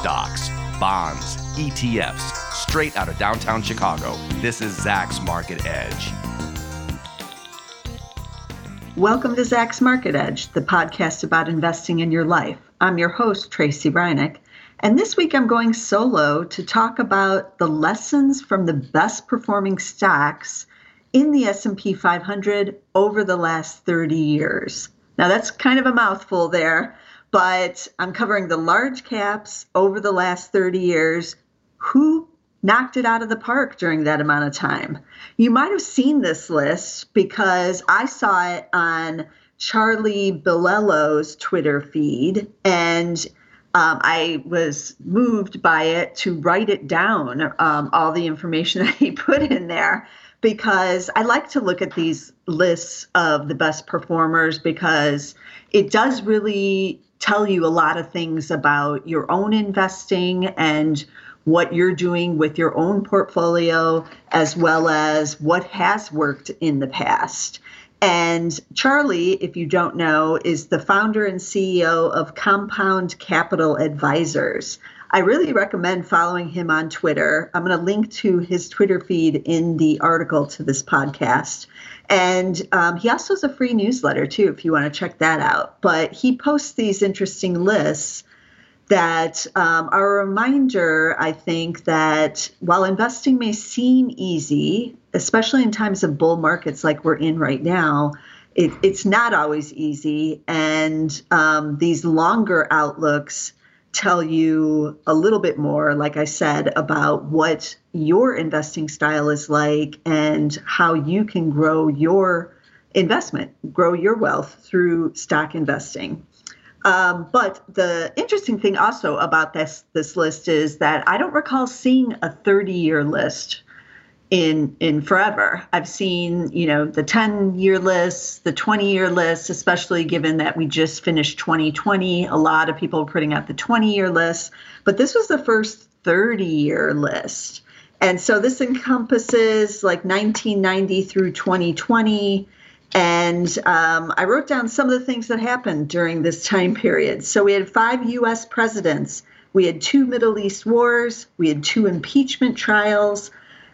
stocks, bonds, ETFs, straight out of downtown Chicago. This is Zacks Market Edge. Welcome to Zacks Market Edge, the podcast about investing in your life. I'm your host, Tracey Brynick, and this week I'm going solo to talk about the lessons from the best performing stocks in the S&P 500 over the last 30 years. Now that's kind of a mouthful there, but I'm covering the large caps over the last 30 years. Who knocked it out of the park during that amount of time? You might have seen this list because I saw it on Charlie Bilello's Twitter feed, and um, I was moved by it to write it down, um, all the information that he put in there because I like to look at these lists of the best performers because it does really tell you a lot of things about your own investing and what you're doing with your own portfolio, as well as what has worked in the past. And Charlie, if you don't know, is the founder and CEO of Compound Capital Advisors. I really recommend following him on Twitter. I'm going to link to his Twitter feed in the article to this podcast. And um, he also has a free newsletter too, if you want to check that out. But he posts these interesting lists that um, are a reminder, I think, that while investing may seem easy, especially in times of bull markets like we're in right now, it, it's not always easy. And um, these longer outlooks tell you a little bit more, like I said, about what your investing style is like and how you can grow your investment, grow your wealth through stock investing. Um, but the interesting thing also about this this list is that I don't recall seeing a 30 year list in in forever. I've seen, you know, the 10 year lists, the 20 year lists, especially given that we just finished 2020. A lot of people are putting out the 20 year list, but this was the first 30 year list. And so this encompasses like 1990 through 2020. And um, I wrote down some of the things that happened during this time period. So we had five US presidents, we had two Middle East wars, we had two impeachment trials,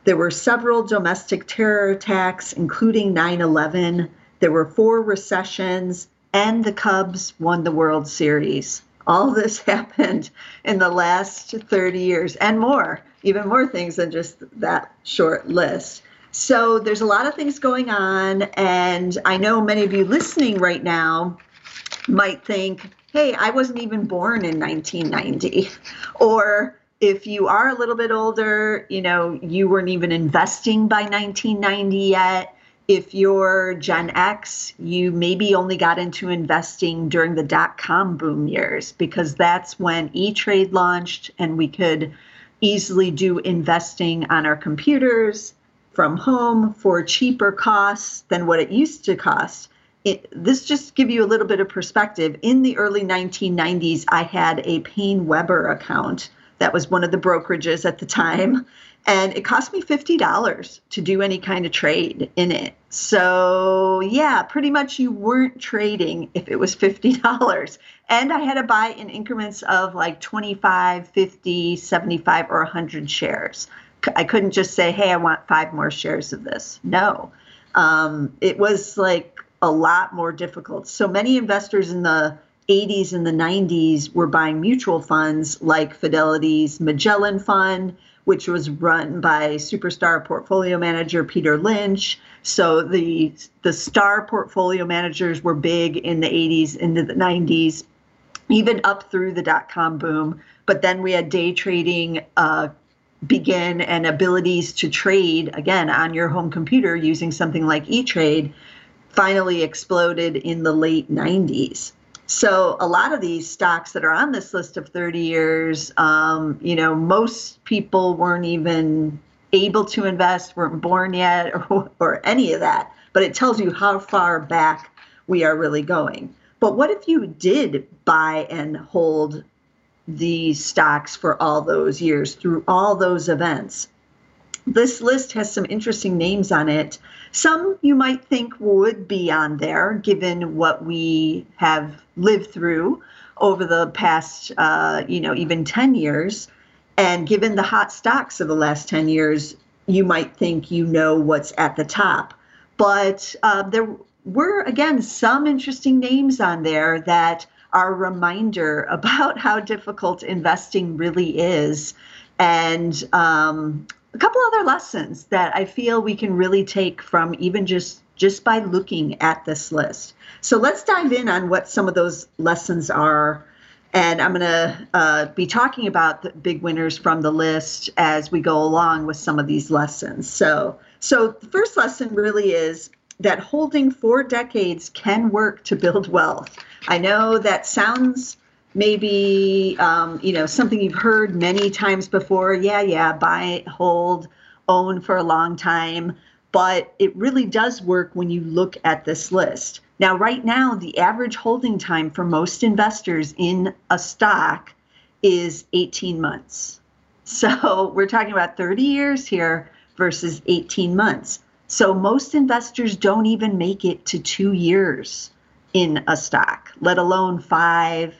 there were several domestic terror attacks, including 9 11. There were four recessions, and the Cubs won the World Series. All this happened in the last 30 years and more, even more things than just that short list. So there's a lot of things going on. And I know many of you listening right now might think, hey, I wasn't even born in 1990. Or if you are a little bit older, you know, you weren't even investing by 1990 yet. If you're Gen X, you maybe only got into investing during the dot com boom years because that's when E Trade launched and we could easily do investing on our computers from home for cheaper costs than what it used to cost. It, this just give you a little bit of perspective. In the early 1990s, I had a PaineWebber account that was one of the brokerages at the time. And it cost me $50 to do any kind of trade in it. So, yeah, pretty much you weren't trading if it was $50. And I had to buy in increments of like 25, 50, 75, or 100 shares. I couldn't just say, hey, I want five more shares of this. No. Um, it was like a lot more difficult. So many investors in the 80s and the 90s were buying mutual funds like Fidelity's Magellan Fund, which was run by superstar portfolio manager Peter Lynch. So the the star portfolio managers were big in the 80s into the 90s, even up through the dot com boom. But then we had day trading uh, begin and abilities to trade again on your home computer using something like E-Trade finally exploded in the late 90s. So a lot of these stocks that are on this list of 30 years, um, you know, most people weren't even able to invest, weren't born yet, or, or any of that. But it tells you how far back we are really going. But what if you did buy and hold these stocks for all those years through all those events? This list has some interesting names on it. Some you might think would be on there given what we have lived through. over the past, uh, you know, even 10 years. And given the hot stocks of the last 10 years, you might think you know what's at the top. But uh, there were, again, some interesting names on there that are a reminder about how difficult investing really is. And um, a couple other lessons that I feel we can really take from even just just by looking at this list. So let's dive in on what some of those lessons are. And I'm going to uh, be talking about the big winners from the list as we go along with some of these lessons. So, so the first lesson really is that holding four decades can work to build wealth. I know that sounds maybe um, you know something you've heard many times before. Yeah, yeah, buy, hold, own for a long time, but it really does work when you look at this list. Now, right now, the average holding time for most investors in a stock is 18 months. So we're talking about 30 years here versus 18 months. So most investors don't even make it to two years in a stock, let alone five,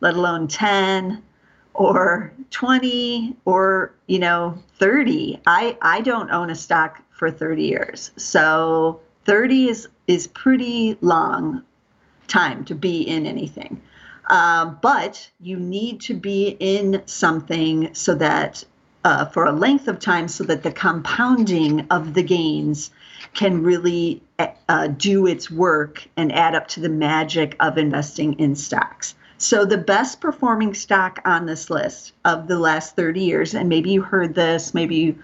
let alone 10 or 20 or you know 30 i i don't own a stock for 30 years. So 30 is is pretty long time to be in anything. Um, but you need to be in something so that uh, for a length of time so that the compounding of the gains can really uh, do its work and add up to the magic of investing in stocks. So, the best performing stock on this list of the last 30 years, and maybe you heard this, maybe you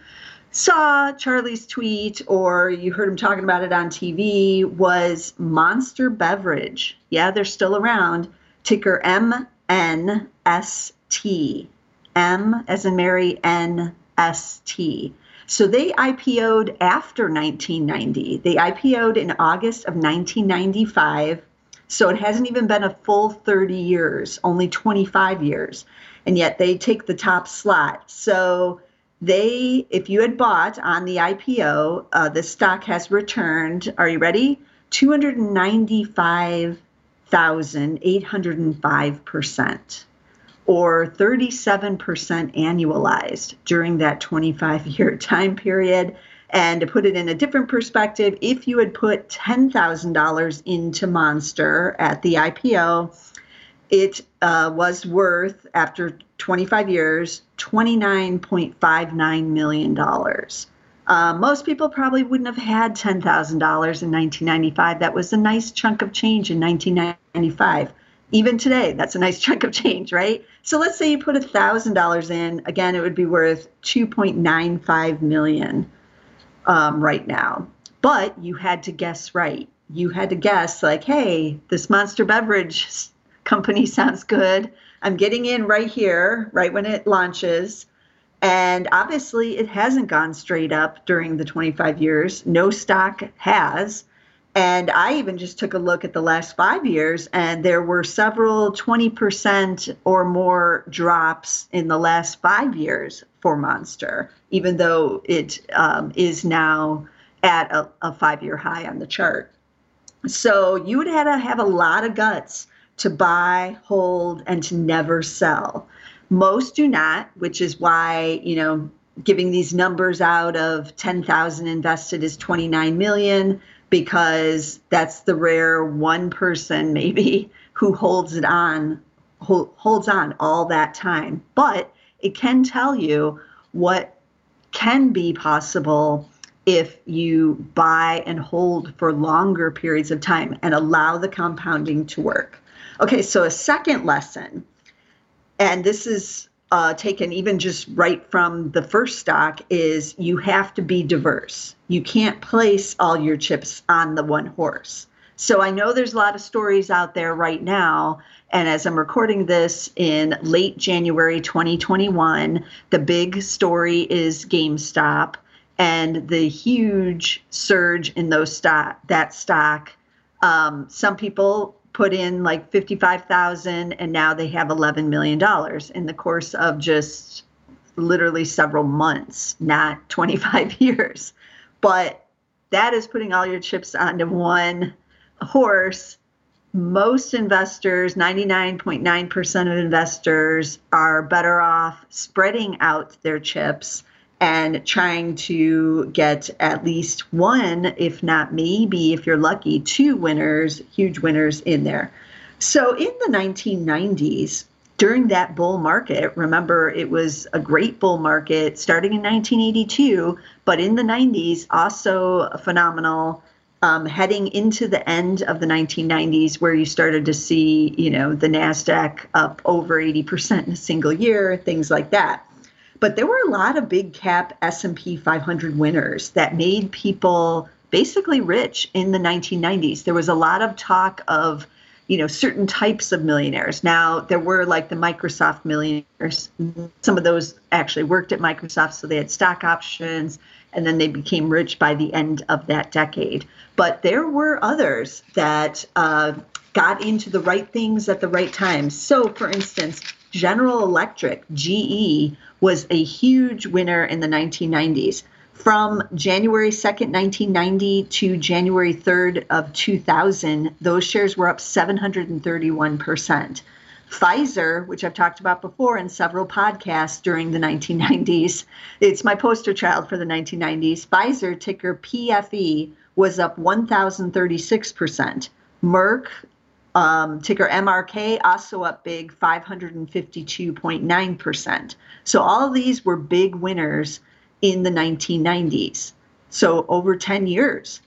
saw Charlie's tweet or you heard him talking about it on TV, was Monster Beverage. Yeah, they're still around. Ticker MNST. M as in Mary, N S T. So they IPO'd after 1990. They IPO'd in August of 1995 so it hasn't even been a full 30 years, only 25 years. And yet they take the top slot. So they, if you had bought on the IPO, uh, the stock has returned, are you ready? 295,805%, or 37% annualized during that 25 year time period. And to put it in a different perspective, if you had put $10,000 into Monster at the IPO, it uh, was worth, after 25 years, $29.59 million. Uh, most people probably wouldn't have had $10,000 in 1995. That was a nice chunk of change in 1995. Even today, that's a nice chunk of change, right? So let's say you put $1,000 in. Again, it would be worth 2.95 million um, right now. But you had to guess right. You had to guess, like, hey, this monster beverage company sounds good. I'm getting in right here, right when it launches. And obviously, it hasn't gone straight up during the 25 years. No stock has. And I even just took a look at the last five years, and there were several 20% or more drops in the last five years for Monster, even though it um, is now at a, a five year high on the chart. So you would have to have a lot of guts to buy, hold, and to never sell. Most do not, which is why, you know, giving these numbers out of 10,000 invested is 29 million because that's the rare one person maybe who holds it on holds on all that time but it can tell you what can be possible if you buy and hold for longer periods of time and allow the compounding to work okay so a second lesson and this is uh, taken even just right from the first stock is you have to be diverse. You can't place all your chips on the one horse. So I know there's a lot of stories out there right now. And as I'm recording this in late January 2021, the big story is GameStop and the huge surge in those stock that stock. Um, some people put in like 55,000 and now they have 11 million dollars in the course of just literally several months, not 25 years. But that is putting all your chips onto one horse most investors, 99.9% of investors, are better off spreading out their chips and trying to get at least one, if not maybe, if you're lucky, two winners, huge winners in there. So in the 1990s, during that bull market, remember it was a great bull market starting in 1982, but in the 90s, also phenomenal. Um, heading into the end of the 1990s, where you started to see, you know, the Nasdaq up over 80% in a single year, things like that. But there were a lot of big cap S&P 500 winners that made people basically rich in the 1990s. There was a lot of talk of you know certain types of millionaires. Now there were like the microsoft millionaires. Some of those actually worked at microsoft so they had stock options and then they became rich by the end of that decade. But there were others that uh, got into the right things at the right time. So for instance general electric ge was a huge winner in the 1990s from January 2nd, 1990 to January 3rd of 2000, those shares were up 731%. Pfizer, which I've talked about before in several podcasts during the 1990s, it's my poster child for the 1990s. Pfizer, ticker PFE, was up 1,036%. Merck, um, ticker MRK, also up big, 552.9%. So all of these were big winners in the 1990s. So over 10 years.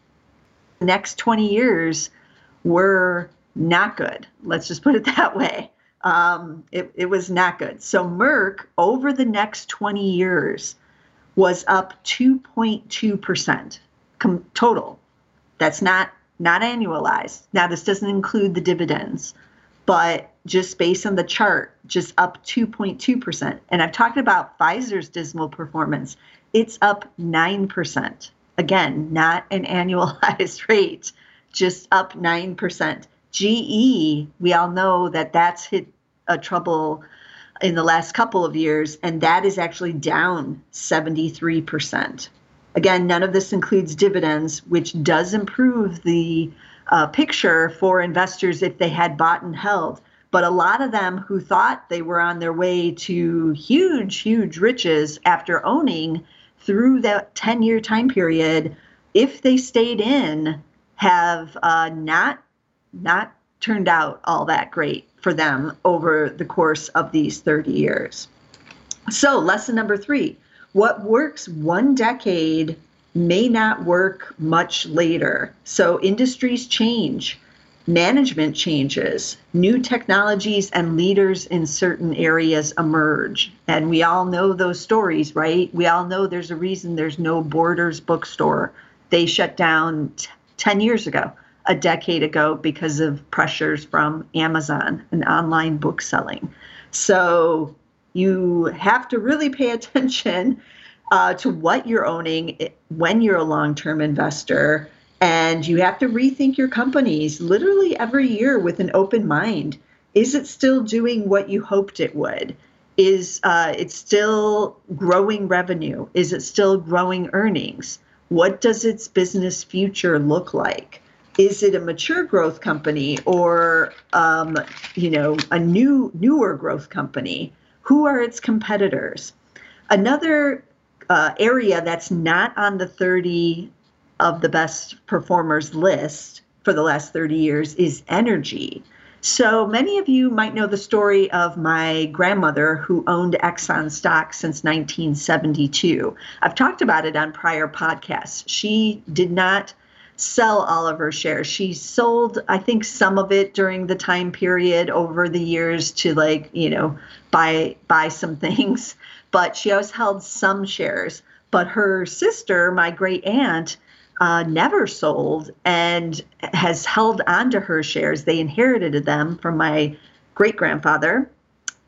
The next 20 years were not good. Let's just put it that way. Um, it, it was not good. So Merck, over the next 20 years, was up 2.2% com- total. That's not not annualized. Now this doesn't include the dividends, but just based on the chart, just up 2.2%. And I've talked about Pfizer's dismal performance it's up 9%. Again, not an annualized rate, just up 9%. GE, we all know that that's hit a trouble in the last couple of years, and that is actually down 73%. Again, none of this includes dividends, which does improve the uh, picture for investors if they had bought and held. But a lot of them who thought they were on their way to huge, huge riches after owning through that 10 year time period, if they stayed in, have uh, not not turned out all that great for them over the course of these 30 years. So, lesson number three what works one decade may not work much later. So, industries change management changes, new technologies and leaders in certain areas emerge. And we all know those stories, right? We all know there's a reason there's no Borders bookstore. They shut down t- 10 years ago, a decade ago, because of pressures from Amazon and online book selling. So you have to really pay attention uh, to what you're owning when you're a long term investor and you have to rethink your companies literally every year with an open mind. Is it still doing what you hoped it would? Is uh, it still growing revenue? Is it still growing earnings? What does its business future look like? Is it a mature growth company or um, you know a new newer growth company? Who are its competitors? Another uh, area that's not on the 30 of the best performers list for the last 30 years is energy. So many of you might know the story of my grandmother who owned Exxon stock since 1972. I've talked about it on prior podcasts. She did not sell all of her shares. She sold, I think, some of it during the time period over the years to like, you know, buy buy some things, but she always held some shares. But her sister, my great aunt, uh, never sold and has held onto her shares. They inherited them from my great grandfather.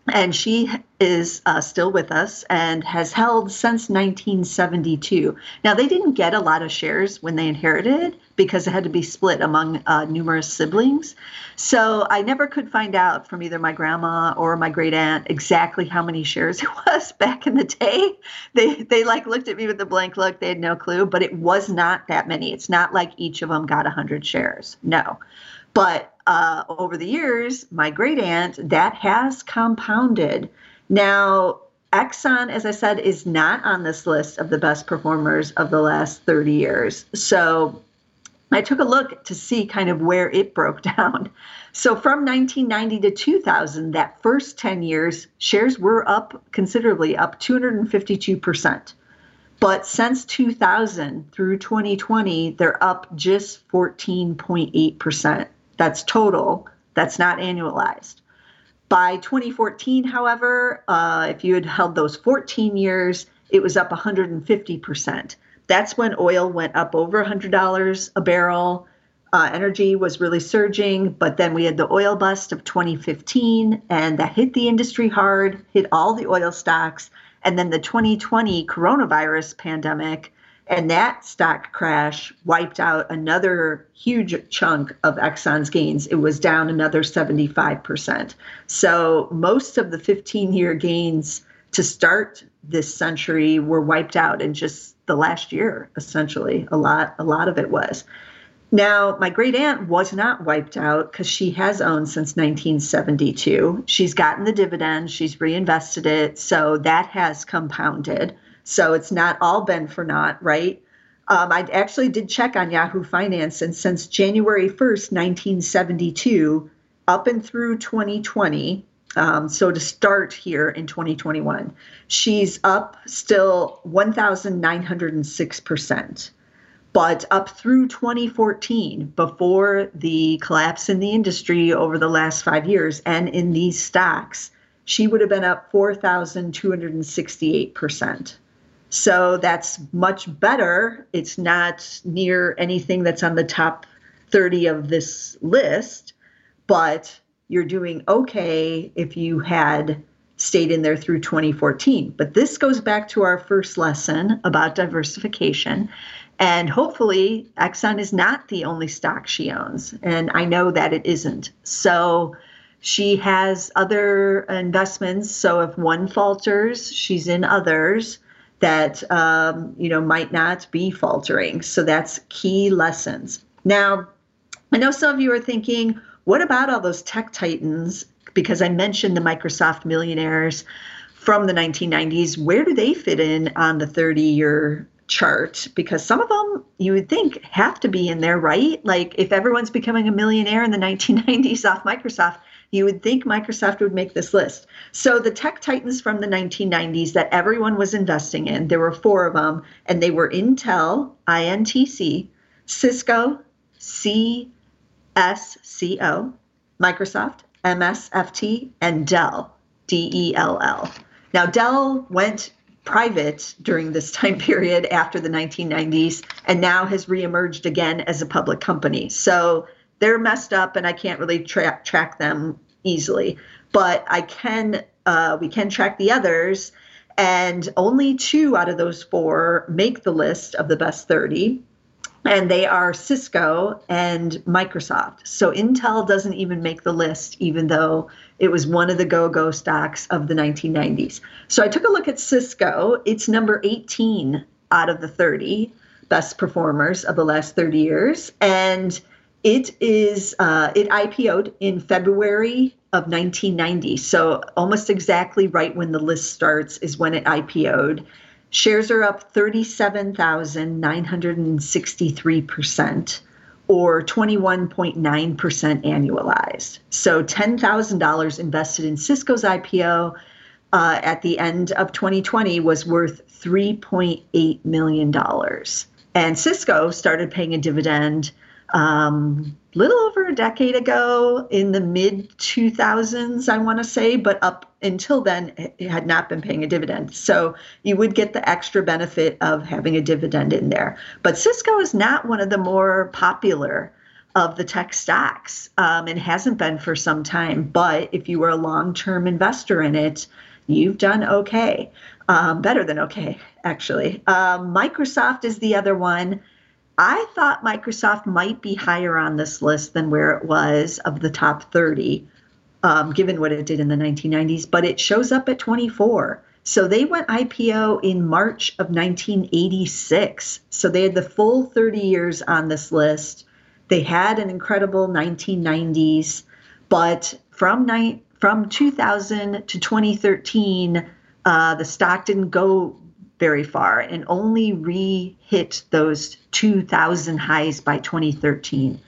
And she is uh, still with us and has held since 1972. Now, they didn't get a lot of shares when they inherited because it had to be split among uh, numerous siblings. So I never could find out from either my grandma or my great aunt exactly how many shares it was back in the day. They they like looked at me with a blank look. They had no clue, but it was not that many. It's not like each of them got 100 shares. No. But uh, over the years, my great aunt, that has compounded. Now, Exxon, as I said, is not on this list of the best performers of the last 30 years. So I took a look to see kind of where it broke down. So from 1990 to 2000, that first 10 years, shares were up considerably, up 252%. But since 2000 through 2020, they're up just 14.8%. That's total, that's not annualized. By 2014, however, uh, if you had held those 14 years, it was up 150%. That's when oil went up over $100 a barrel. Uh, energy was really surging, but then we had the oil bust of 2015, and that hit the industry hard, hit all the oil stocks. And then the 2020 coronavirus pandemic and that stock crash wiped out another huge chunk of Exxon's gains. It was down another 75%. So most of the 15 year gains to start this century were wiped out in just the last year, essentially. A lot, a lot of it was. Now, my great aunt was not wiped out because she has owned since 1972. She's gotten the dividend, she's reinvested it, so that has compounded. So it's not all been for naught, right? Um, I actually did check on Yahoo Finance, and since January 1st, 1972, up and through 2020, um, so to start here in 2021, she's up still 1,906%. But up through 2014, before the collapse in the industry over the last five years and in these stocks, she would have been up 4,268%. So that's much better. It's not near anything that's on the top 30 of this list, but you're doing okay if you had stayed in there through 2014. But this goes back to our first lesson about diversification. And hopefully, Exxon is not the only stock she owns. And I know that it isn't. So she has other investments. So if one falters, she's in others that um, you know might not be faltering. So that's key lessons. Now, I know some of you are thinking, what about all those tech titans? Because I mentioned the Microsoft millionaires from the 1990s. Where do they fit in on the 30 year chart? Because some of them you would think have to be in there, right? Like if everyone's becoming a millionaire in the 1990s off Microsoft, you would think Microsoft would make this list. So the tech titans from the 1990s that everyone was investing in, there were four of them, and they were Intel, INTC, Cisco, CSCO, Microsoft, MSFT, and Dell, DELL. Now, Dell went private during this time period after the 1990s and now has reemerged again as a public company. So they're messed up and I can't really track track them easily. But I can uh, we can track the others, and only two out of those four make the list of the best 30. And they are Cisco and Microsoft. So Intel doesn't even make the list, even though it was one of the go go stocks of the 1990s. So I took a look at Cisco. It's number 18 out of the 30 best performers of the last 30 years. And it is uh, it IPO'd in February of 1990, so almost exactly right when the list starts is when it IPO'd. Shares are up 37,963 percent, or 21.9% annualized. So $10,000 invested in Cisco's IPO uh, at the end of 2020 was worth $3.8 million. And Cisco started paying a dividend um, little over a decade ago in the mid 2000s, I want to say, but up until then, it had not been paying a dividend. So you would get the extra benefit of having a dividend in there. But Cisco is not one of the more popular of the tech stocks um, and hasn't been for some time. But if you were a long term investor in it, you've done okay. Um, better than okay, actually. Um, Microsoft is the other one. I thought Microsoft might be higher on this list than where it was of the top 30, um, given what it did in the 1990s, but it shows up at 24. So they went IPO in March of 1986. So they had the full 30 years on this list. They had an incredible 1990s, but from ni- from 2000 to 2013, uh, the stock didn't go very far and only re hit those 2000 highs by 2013.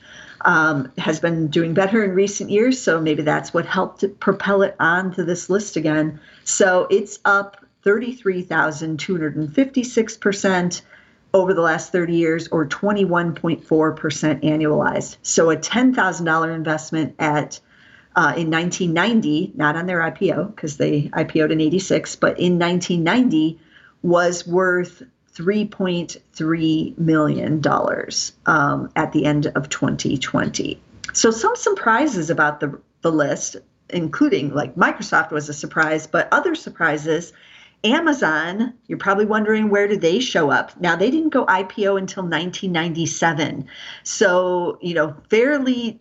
Um, has been doing better in recent years, so maybe that's what helped propel it onto this list again. So it's up 33,256% over the last 30 years, or 21.4% annualized. So a $10,000 investment at uh, in 1990, not on their IPO because they IPO'd in 86, but in 1990 was worth $3.3 million um, at the end of 2020. So, some surprises about the, the list, including like Microsoft was a surprise, but other surprises. Amazon, you're probably wondering where did they show up? Now, they didn't go IPO until 1997. So, you know, fairly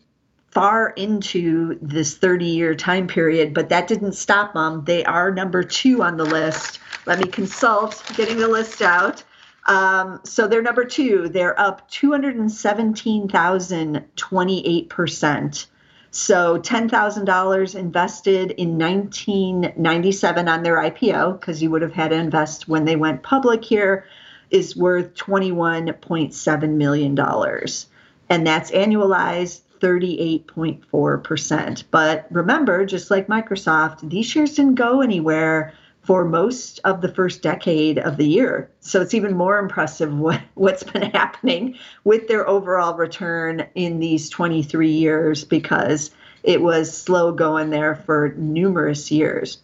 far into this 30 year time period, but that didn't stop them. They are number two on the list. Let me consult getting the list out. Um, so they're number two. They're up 217,028%. So $10,000 invested in 1997 on their IPO, because you would have had to invest when they went public here, is worth $21.7 million. And that's annualized 38.4%. But remember, just like Microsoft, these shares didn't go anywhere for most of the first decade of the year. So it's even more impressive what, what's been happening with their overall return in these 23 years because it was slow going there for numerous years.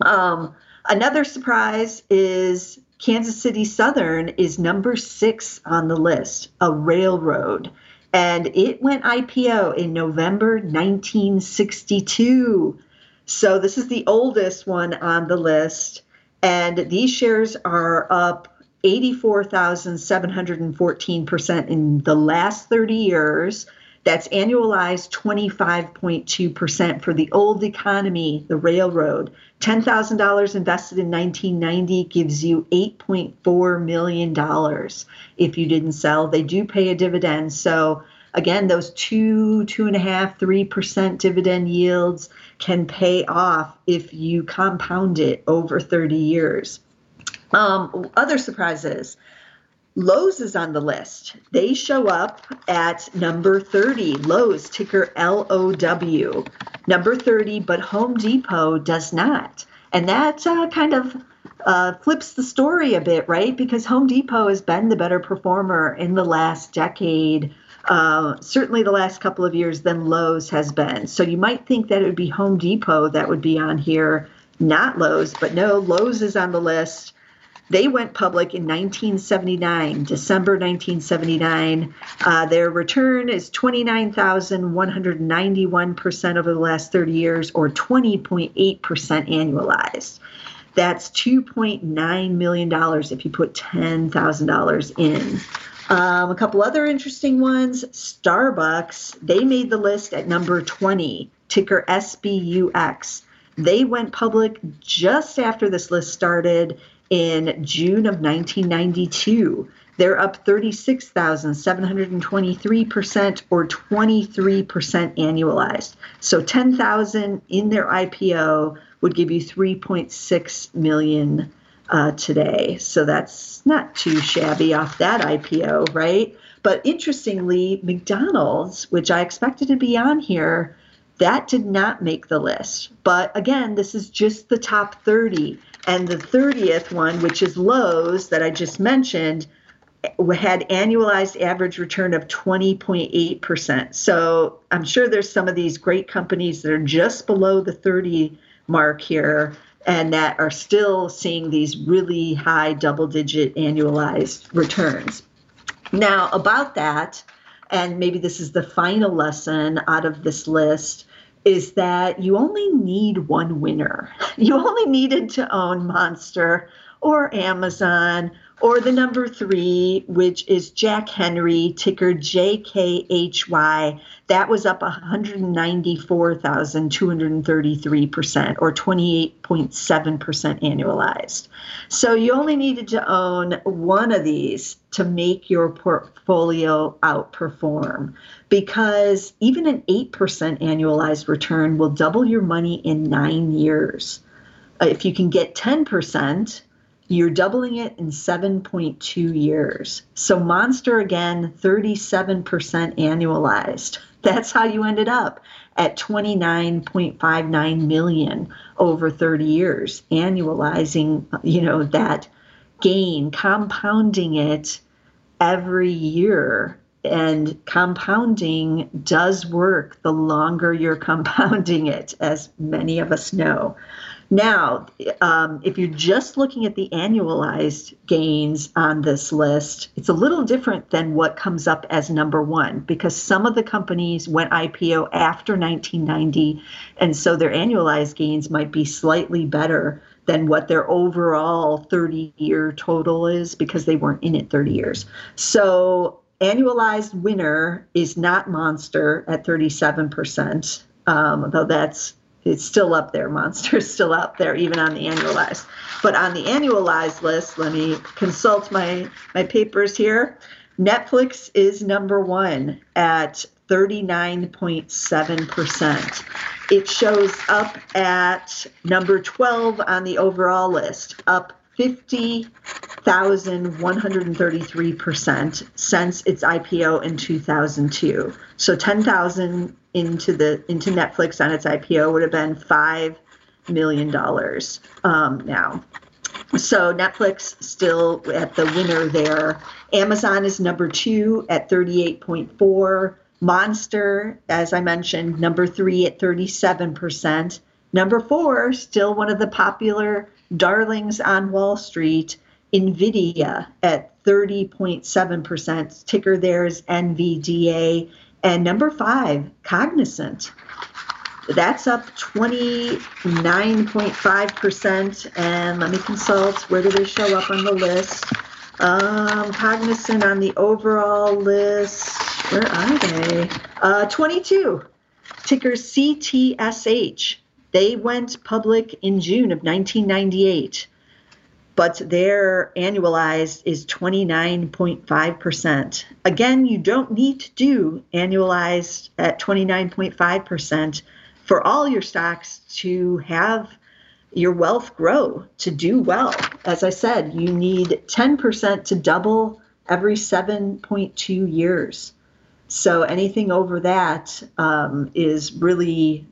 Um, another surprise is Kansas City Southern is number six on the list, a railroad and it went IPO in November 1962. So this is the oldest one on the list, and these shares are up 84,714% in the last 30 years. That's annualized 25.2% for the old economy, the railroad. $10,000 invested in 1990 gives you $8.4 million if you didn't sell. They do pay a dividend. So, again, those two, two and a half, three percent dividend yields can pay off if you compound it over 30 years. Um, other surprises. Lowe's is on the list. They show up at number 30. Lowe's, ticker L O W, number 30, but Home Depot does not. And that uh, kind of uh, flips the story a bit, right? Because Home Depot has been the better performer in the last decade, uh, certainly the last couple of years, than Lowe's has been. So you might think that it would be Home Depot that would be on here, not Lowe's, but no, Lowe's is on the list. They went public in 1979, December 1979. Uh, their return is 29,191% over the last 30 years, or 20.8% annualized. That's $2.9 million if you put $10,000 in. Um, a couple other interesting ones Starbucks, they made the list at number 20, ticker SBUX. They went public just after this list started in June of 1992. They're up 36,723% or 23% annualized. So 10,000 in their IPO would give you 3.6 million uh, today. So that's not too shabby off that IPO, right? But interestingly, McDonald's, which I expected to be on here, that did not make the list. But again, this is just the top 30. And the 30th one, which is Lowe's that I just mentioned, had annualized average return of 20.8%. So I'm sure there's some of these great companies that are just below the 30 mark here and that are still seeing these really high double digit annualized returns. Now, about that, and maybe this is the final lesson out of this list, is that you only need one winner. You only needed to own Monster or Amazon or the number three, which is Jack Henry, ticker JKHY. That was up 194,233%, or 28.7% annualized. So you only needed to own one of these to make your portfolio outperform because even an 8% annualized return will double your money in nine years. If you can get 10%, you're doubling it in 7.2 years. So Monster again, 37% annualized. That's how you ended up at 29.59 million over 30 years, annualizing, you know, that gain, compounding it every year. And compounding does work the longer you're compounding it, as many of us know. Now, um, if you're just looking at the annualized gains on this list, it's a little different than what comes up as number one because some of the companies went IPO after 1990, and so their annualized gains might be slightly better than what their overall 30 year total is because they weren't in it 30 years. So, annualized winner is not Monster at 37%, um, though that's it's still up there. Monster's still up there, even on the annualized. But on the annualized list, let me consult my my papers here. Netflix is number one at 39.7%. It shows up at number 12 on the overall list, up 50,133% since its IPO in 2002. So 10,000 into the into Netflix on its IPO would have been five million dollars um, now. So Netflix still at the winner there. Amazon is number two at 38.4. Monster, as I mentioned, number three at 37%. Number four, still one of the popular darlings on Wall Street, NVIDIA at 30.7%. Ticker there is NVDA. And number five, Cognizant. That's up 29.5%. And let me consult. Where do they show up on the list? Um, Cognizant on the overall list. Where are they? Uh, 22. Ticker CTSH. They went public in June of 1998 but their annualized is 29.5%. Again, you don't need to do annualized at 29.5% for all your stocks to have your wealth grow, to do well. As I said, you need 10% to double every 7.2 years. So anything over that um, is really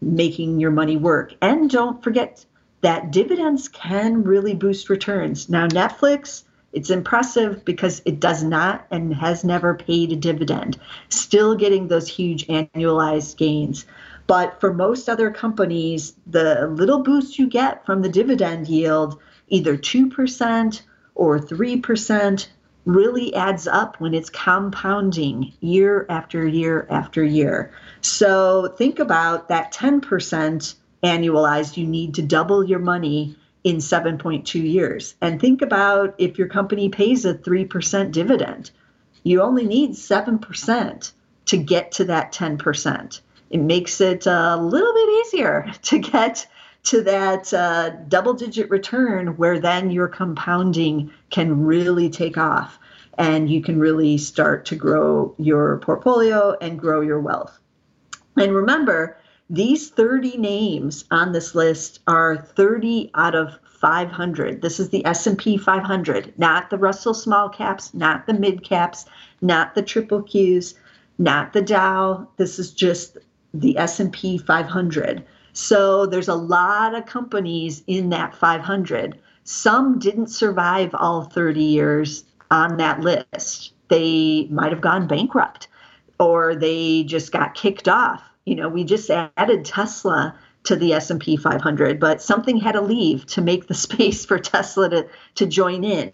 making your money work. And don't forget that dividends can really boost returns. Now, Netflix, it's impressive because it does not and has never paid a dividend, still getting those huge annualized gains. But for most other companies, the little boost you get from the dividend yield, either 2% or 3%, really adds up when it's compounding year after year after year. So think about that 10% annualized, you need to double your money in 7.2 years. And think about if your company pays a 3% dividend, you only need 7% to get to that 10%. It makes it a little bit easier to get to that uh, double digit return where then your compounding can really take off and you can really start to grow your portfolio and grow your wealth. And remember, these 30 names on this list are 30 out of 500. This is the S&P 500, not the Russell small caps, not the mid caps, not the triple Qs, not the Dow. This is just the S&P 500. So there's a lot of companies in that 500. Some didn't survive all 30 years on that list. They might have gone bankrupt or they just got kicked off you know, we just added Tesla to the S&P 500, but something had to leave to make the space for Tesla to, to join in.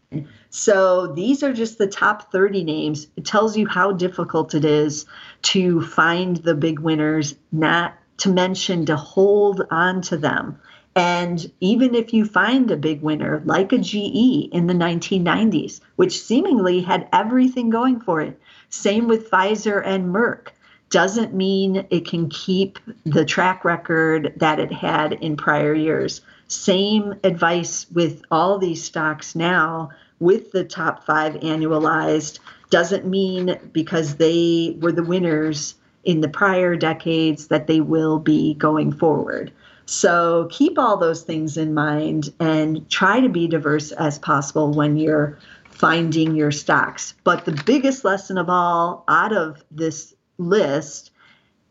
So these are just the top 30 names. It tells you how difficult it is to find the big winners, not to mention to hold on to them And even if you find a big winner like a GE in the 1990s, which seemingly had everything going for it, same with Pfizer and Merck, doesn't mean it can keep the track record that it had in prior years. Same advice with all these stocks now with the top five annualized doesn't mean because they were the winners in the prior decades that they will be going forward. So keep all those things in mind and try to be diverse as possible when you're finding your stocks. But the biggest lesson of all out of this list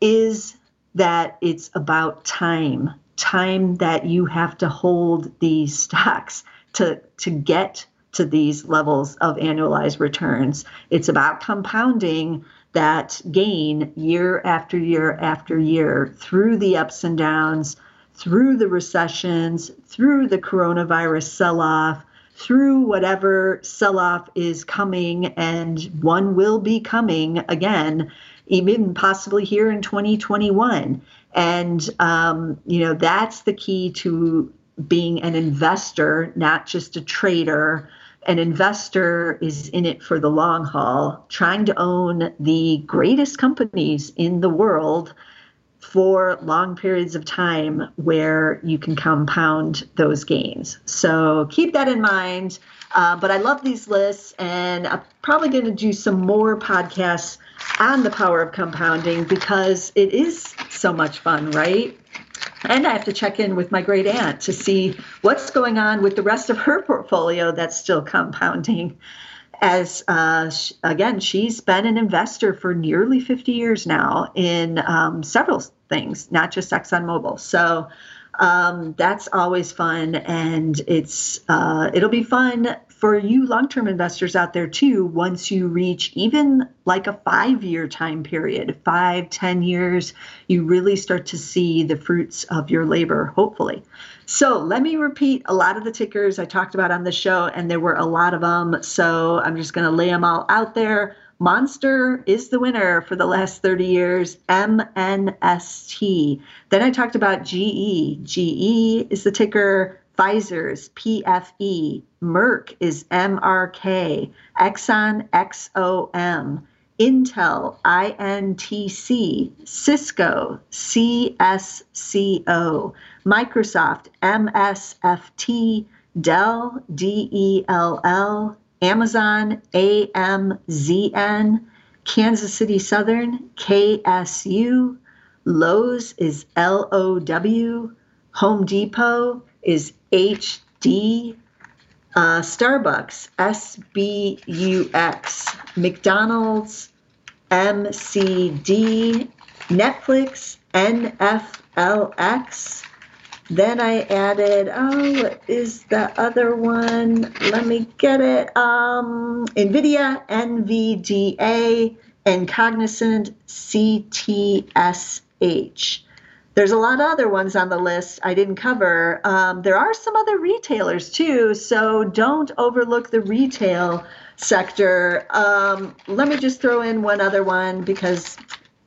is that it's about time time that you have to hold these stocks to to get to these levels of annualized returns. It's about compounding that gain year after year after year through the ups and downs through the recessions, through the coronavirus sell off, through whatever sell off is coming, and one will be coming again, even possibly here in 2021. And, um, you know, that's the key to being an investor, not just a trader. An investor is in it for the long haul, trying to own the greatest companies in the world for long periods of time where you can compound those gains. So keep that in mind. Uh, but I love these lists, and I'm probably going to do some more podcasts on the power of compounding because it is so much fun, right? And I have to check in with my great aunt to see what's going on with the rest of her portfolio that's still compounding as uh, again, she's been an investor for nearly 50 years now in um, several things, not just ExxonMobil. So um, that's always fun, and it's uh, it'll be fun for you long-term investors out there too. Once you reach even like a five-year time period, five, ten years, you really start to see the fruits of your labor. Hopefully. So let me repeat a lot of the tickers I talked about on the show, and there were a lot of them. So I'm just going to lay them all out there. Monster is the winner for the last 30 years, MNST. Then I talked about GE. GE is the ticker, Pfizer's PFE. Merck is MRK. Exxon XOM. Intel, INTC, Cisco, CSCO, Microsoft, MSFT, Dell, DELL, Amazon, AMZN, Kansas City Southern, KSU, Lowe's is LOW, Home Depot is HD, uh, Starbucks, SBUX, McDonald's, MCD, Netflix, NFLX. Then I added, oh, what is the other one? Let me get it. Um, NVIDIA, NVDA, and Cognizant, CTSH. There's a lot of other ones on the list I didn't cover. Um, there are some other retailers too, so don't overlook the retail sector. Um, let me just throw in one other one because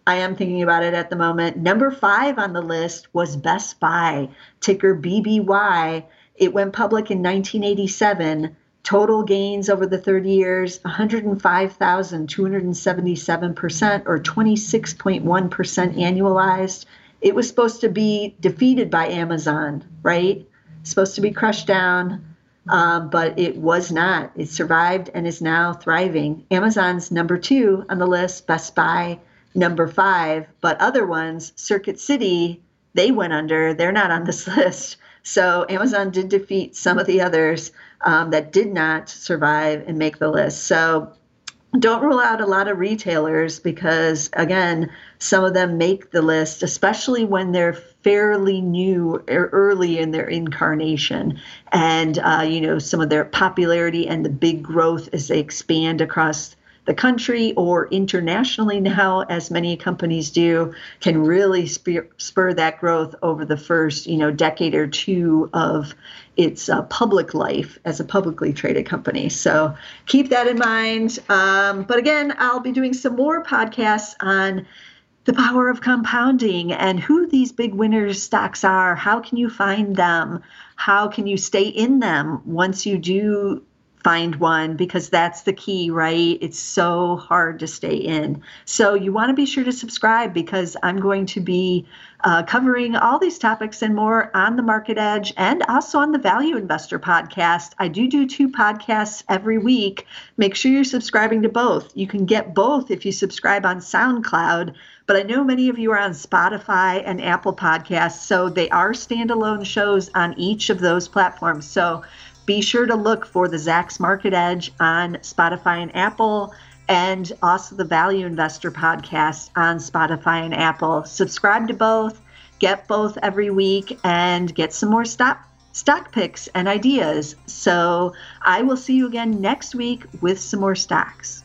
I am thinking about it at the moment. Number five on the list was Best Buy, ticker BBY. It went public in 1987. Total gains over the 30 years 105,277%, or 26.1% annualized it was supposed to be defeated by Amazon, right? Supposed to be crushed down, um, but it was not. It survived and is now thriving. Amazon's number two on the list, Best Buy number five, but other ones, Circuit City, they went under. They're not on this list. So Amazon did defeat some of the others um, that did not survive and make the list. So don't rule out a lot of retailers because again some of them make the list especially when they're fairly new or early in their incarnation. And uh, you know some of their popularity and the big growth as they expand across the country or internationally now, as many companies do, can really spur, spur that growth over the first, you know, decade or two of its uh, public life as a publicly traded company. So keep that in mind. Um, but again, I'll be doing some more podcasts on the power of compounding and who these big winners stocks are. How can you find them? How can you stay in them once you do find one because that's the key, right? It's so hard to stay in. So you want to be sure to subscribe because I'm going to be uh, covering all these topics and more on the Market Edge and also on the Value Investor podcast. I do do two podcasts every week. Make sure you're subscribing to both. You can get both if you subscribe on SoundCloud. But I know many of you are on Spotify and Apple Podcasts, so they are standalone shows on each of those platforms. So be sure to look for the Zacks Market Edge on Spotify and Apple, and also the Value Investor podcast on Spotify and Apple. Subscribe to both, get both every week, and get some more stock stock picks and ideas. So I will see you again next week with some more stocks.